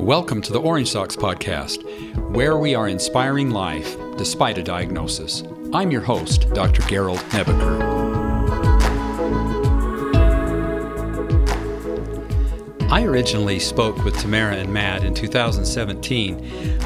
Welcome to the Orange Socks Podcast, where we are inspiring life despite a diagnosis. I'm your host, Dr. Gerald Nebeker. I originally spoke with Tamara and Matt in 2017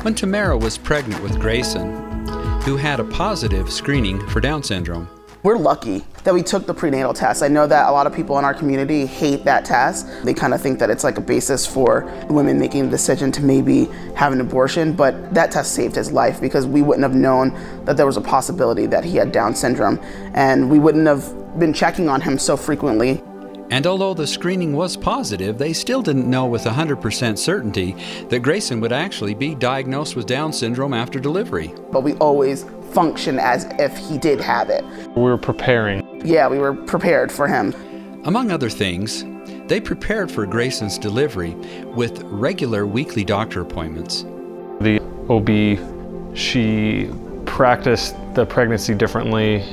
when Tamara was pregnant with Grayson, who had a positive screening for Down syndrome. We're lucky that we took the prenatal test. I know that a lot of people in our community hate that test. They kind of think that it's like a basis for women making the decision to maybe have an abortion, but that test saved his life because we wouldn't have known that there was a possibility that he had Down syndrome and we wouldn't have been checking on him so frequently. And although the screening was positive, they still didn't know with 100% certainty that Grayson would actually be diagnosed with Down syndrome after delivery. But we always function as if he did have it. We were preparing. Yeah, we were prepared for him. Among other things, they prepared for Grayson's delivery with regular weekly doctor appointments. The OB, she practiced the pregnancy differently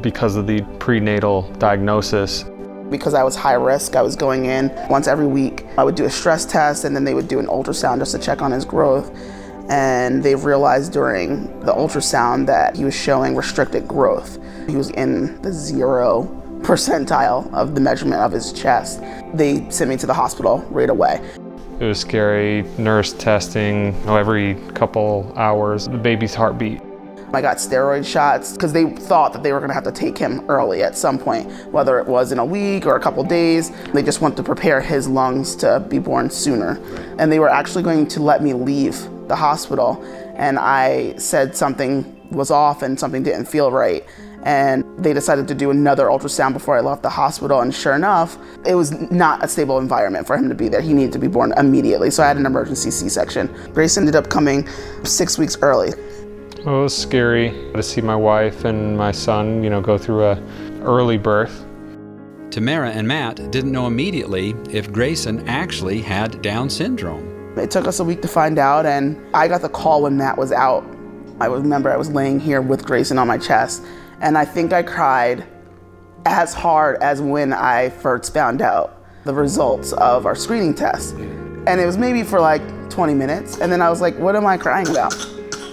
because of the prenatal diagnosis. Because I was high risk, I was going in once every week. I would do a stress test and then they would do an ultrasound just to check on his growth and they realized during the ultrasound that he was showing restricted growth. He was in the zero percentile of the measurement of his chest. They sent me to the hospital right away. It was scary, nurse testing every couple hours, the baby's heartbeat. I got steroid shots because they thought that they were going to have to take him early at some point, whether it was in a week or a couple days. They just wanted to prepare his lungs to be born sooner. And they were actually going to let me leave the hospital and I said something was off and something didn't feel right. And they decided to do another ultrasound before I left the hospital. And sure enough, it was not a stable environment for him to be there. He needed to be born immediately. So I had an emergency C section. Grace ended up coming six weeks early. it was scary to see my wife and my son, you know, go through a early birth. Tamara and Matt didn't know immediately if Grayson actually had Down syndrome. It took us a week to find out, and I got the call when Matt was out. I remember I was laying here with Grayson on my chest, and I think I cried as hard as when I first found out the results of our screening test. And it was maybe for like 20 minutes, and then I was like, what am I crying about?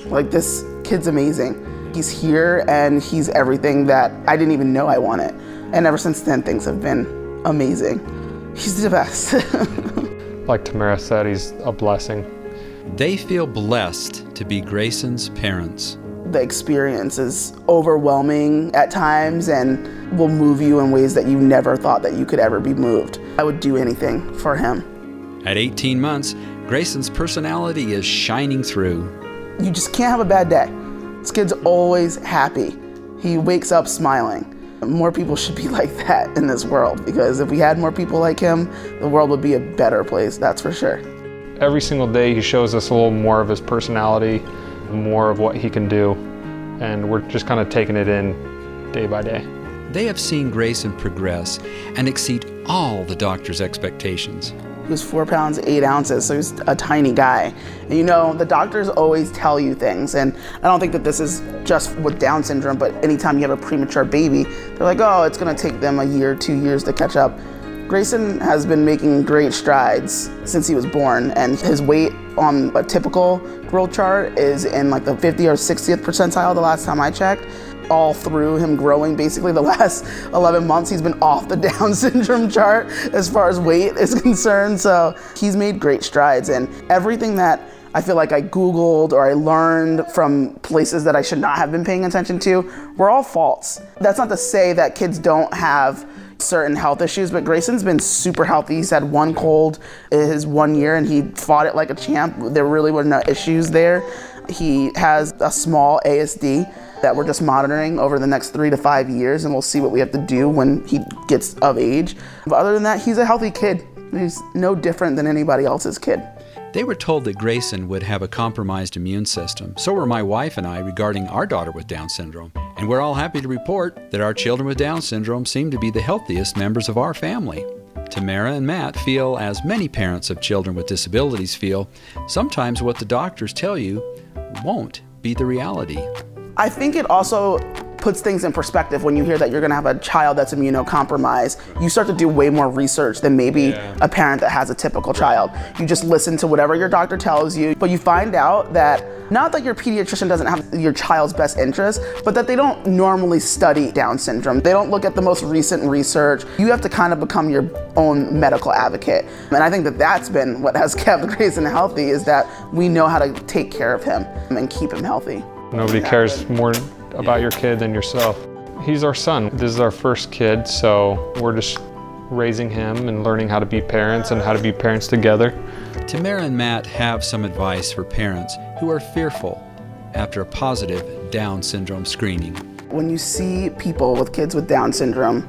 Like, this kid's amazing. He's here, and he's everything that I didn't even know I wanted. And ever since then, things have been amazing. He's the best. like Tamara said, he's a blessing. They feel blessed to be Grayson's parents. The experience is overwhelming at times and will move you in ways that you never thought that you could ever be moved. I would do anything for him. At 18 months, Grayson's personality is shining through. You just can't have a bad day. This kid's always happy. He wakes up smiling. More people should be like that in this world because if we had more people like him, the world would be a better place, that's for sure. Every single day, he shows us a little more of his personality, more of what he can do, and we're just kind of taking it in day by day. They have seen Grayson progress and exceed all the doctor's expectations. He was four pounds, eight ounces, so he's a tiny guy. And you know, the doctors always tell you things, and I don't think that this is just with Down syndrome, but anytime you have a premature baby, they're like, oh, it's gonna take them a year, two years to catch up. Grayson has been making great strides since he was born, and his weight on a typical growth chart is in like the 50 or 60th percentile the last time I checked all through him growing basically the last 11 months he's been off the down syndrome chart as far as weight is concerned so he's made great strides and everything that I feel like I Googled or I learned from places that I should not have been paying attention to were all false. That's not to say that kids don't have certain health issues, but Grayson's been super healthy. He's had one cold his one year and he fought it like a champ. There really were no issues there. He has a small ASD that we're just monitoring over the next three to five years, and we'll see what we have to do when he gets of age. But other than that, he's a healthy kid. He's no different than anybody else's kid. They were told that Grayson would have a compromised immune system. So were my wife and I regarding our daughter with Down syndrome. And we're all happy to report that our children with Down syndrome seem to be the healthiest members of our family. Tamara and Matt feel, as many parents of children with disabilities feel, sometimes what the doctors tell you won't be the reality. I think it also puts things in perspective when you hear that you're to have a child that's immunocompromised. You start to do way more research than maybe yeah. a parent that has a typical child. You just listen to whatever your doctor tells you, but you find out that not that your pediatrician doesn't have your child's best interest, but that they don't normally study Down syndrome. They don't look at the most recent research. You have to kind of become your own medical advocate. And I think that that's been what has kept Grayson healthy is that we know how to take care of him and keep him healthy. Nobody cares more about your kid than yourself. He's our son. This is our first kid, so we're just raising him and learning how to be parents and how to be parents together. Tamara and Matt have some advice for parents who are fearful after a positive Down syndrome screening. When you see people with kids with Down syndrome,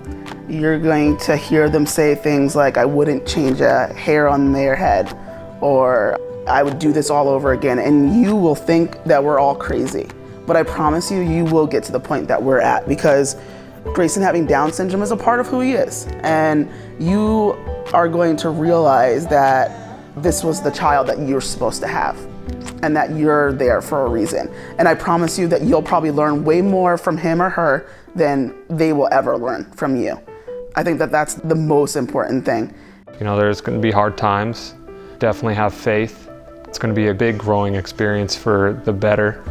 you're going to hear them say things like, I wouldn't change a hair on their head, or I would do this all over again. And you will think that we're all crazy. But I promise you, you will get to the point that we're at because Grayson having Down syndrome is a part of who he is. And you are going to realize that this was the child that you're supposed to have and that you're there for a reason. And I promise you that you'll probably learn way more from him or her than they will ever learn from you. I think that that's the most important thing. You know, there's going to be hard times. Definitely have faith. It's going to be a big growing experience for the better.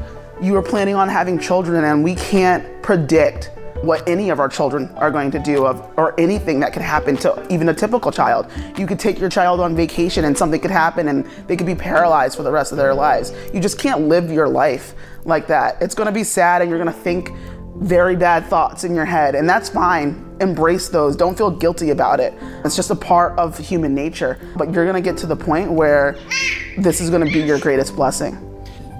You are planning on having children, and we can't predict what any of our children are going to do of, or anything that could happen to even a typical child. You could take your child on vacation and something could happen and they could be paralyzed for the rest of their lives. You just can't live your life like that. It's gonna be sad and you're gonna think very bad thoughts in your head, and that's fine. Embrace those. Don't feel guilty about it. It's just a part of human nature. But you're gonna get to the point where this is gonna be your greatest blessing.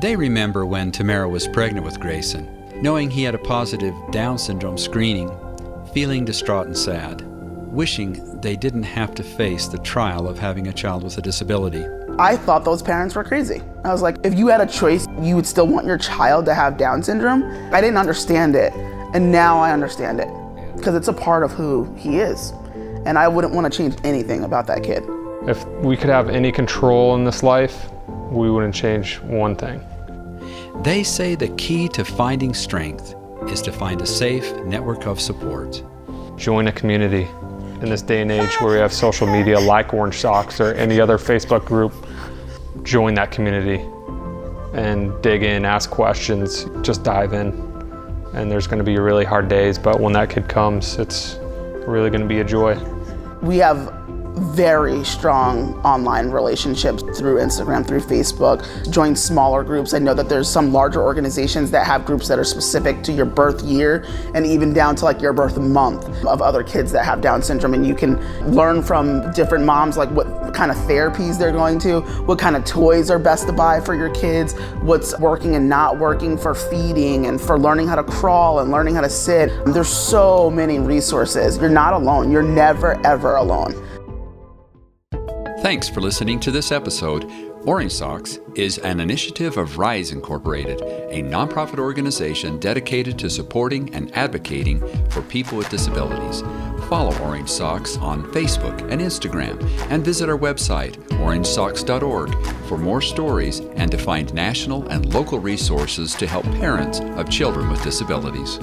They remember when Tamara was pregnant with Grayson knowing he had a positive Down syndrome screening, feeling distraught and sad, wishing they didn't have to face the trial of having a child with a disability. I thought those parents were crazy. I was like, if you had a choice, you would still want your child to have Down syndrome? I didn't understand it, and now I understand it because it's a part of who he is. And I wouldn't want to change anything about that kid. If we could have any control in this life, we wouldn't change one thing. They say the key to finding strength is to find a safe network of support. Join a community. In this day and age where we have social media like Orange Socks or any other Facebook group, join that community and dig in, ask questions, just dive in. And there's going to be really hard days, but when that kid comes, it's really going to be a joy. We have very strong online relationships through Instagram, through Facebook, join smaller groups. I know that there's some larger organizations that have groups that are specific to your birth year and even down to like your birth month of other kids that have Down syndrome. And you can learn from different moms like what kind of therapies they're going to, what kind of toys are best to buy for your kids, what's working and not working for feeding and for learning how to crawl and learning how to sit. There's so many resources. You're not alone. You're never, ever alone. Thanks for listening to this episode. Orange Socks is an initiative of Rise Incorporated, a nonprofit organization dedicated to supporting and advocating for people with disabilities. Follow Orange Socks on Facebook and Instagram and visit our website, orangesocks.org, for more stories and to find national and local resources to help parents of children with disabilities.